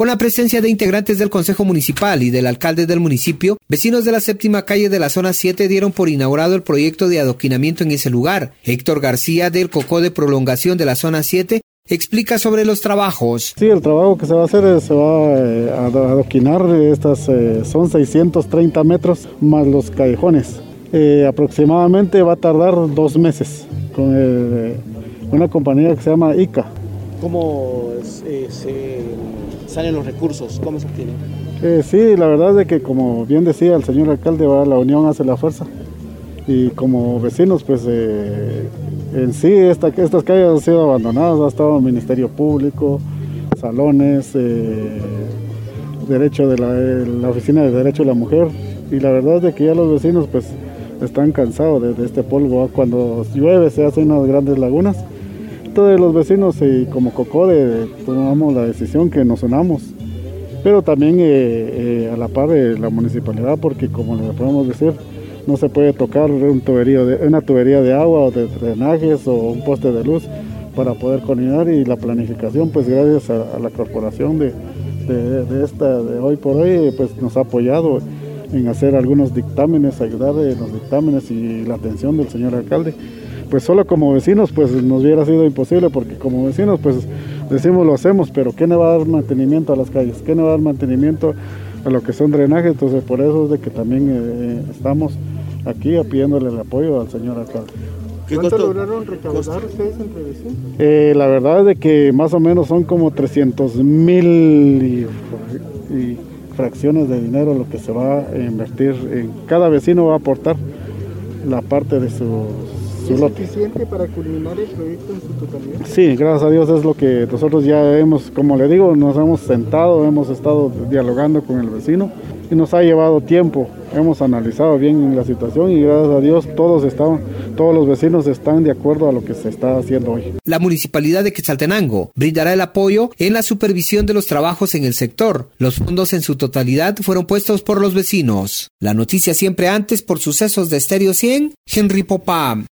Con la presencia de integrantes del Consejo Municipal y del alcalde del municipio, vecinos de la séptima calle de la zona 7 dieron por inaugurado el proyecto de adoquinamiento en ese lugar. Héctor García del Cocó de Prolongación de la zona 7 explica sobre los trabajos. Sí, el trabajo que se va a hacer es, se va eh, a adoquinar, estas eh, son 630 metros más los callejones. Eh, aproximadamente va a tardar dos meses con una compañía que se llama ICA. ¿Cómo se salen los recursos? ¿Cómo se obtienen? sí, la verdad es que como bien decía el señor alcalde, va, la unión hace la fuerza. Y como vecinos, pues en sí, estas calles han sido abandonadas, ha estado el Ministerio Público, salones, eh, derecho de la, Oficina de Derecho de la Mujer, y la verdad es que ya los vecinos pues están cansados de, este polvo. Cuando llueve se hacen unas grandes lagunas. Todos los vecinos y como COCODE tomamos la decisión que nos unamos, pero también eh, eh, a la par de la municipalidad, porque como le podemos decir, no se puede tocar un de, una tubería de agua o de drenajes o un poste de luz para poder coordinar y la planificación, pues gracias a, la corporación de, esta de hoy por hoy, pues nos ha apoyado en hacer algunos dictámenes, ayudar en los dictámenes y la atención del señor alcalde. Pues solo como vecinos, pues nos hubiera sido imposible, porque como vecinos, pues decimos lo hacemos, pero ¿qué le va a dar mantenimiento a las calles? ¿Qué le va a dar mantenimiento a lo que son drenajes? Entonces por eso es de que también eh, estamos aquí pidiéndole el apoyo al señor alcalde. ¿Cuánto lograron recaudar ustedes entre vecinos? Eh, la verdad es de que más o menos son como 300 mil y, fracciones de dinero lo que se va a invertir. En, cada vecino va a aportar la parte de su, su ¿Es suficiente para culminar el proyecto en su totalidad? Sí, gracias a Dios es lo que nosotros ya hemos, como le digo, nos hemos sentado, hemos estado dialogando con el vecino y nos ha llevado tiempo. Hemos analizado bien la situación y gracias a Dios todos están, todos los vecinos están de acuerdo a lo que se está haciendo hoy. La municipalidad de Quetzaltenango brindará el apoyo en la supervisión de los trabajos en el sector. Los fondos en su totalidad fueron puestos por los vecinos. La noticia siempre antes por sucesos de Estéreo 100, Henry Popam.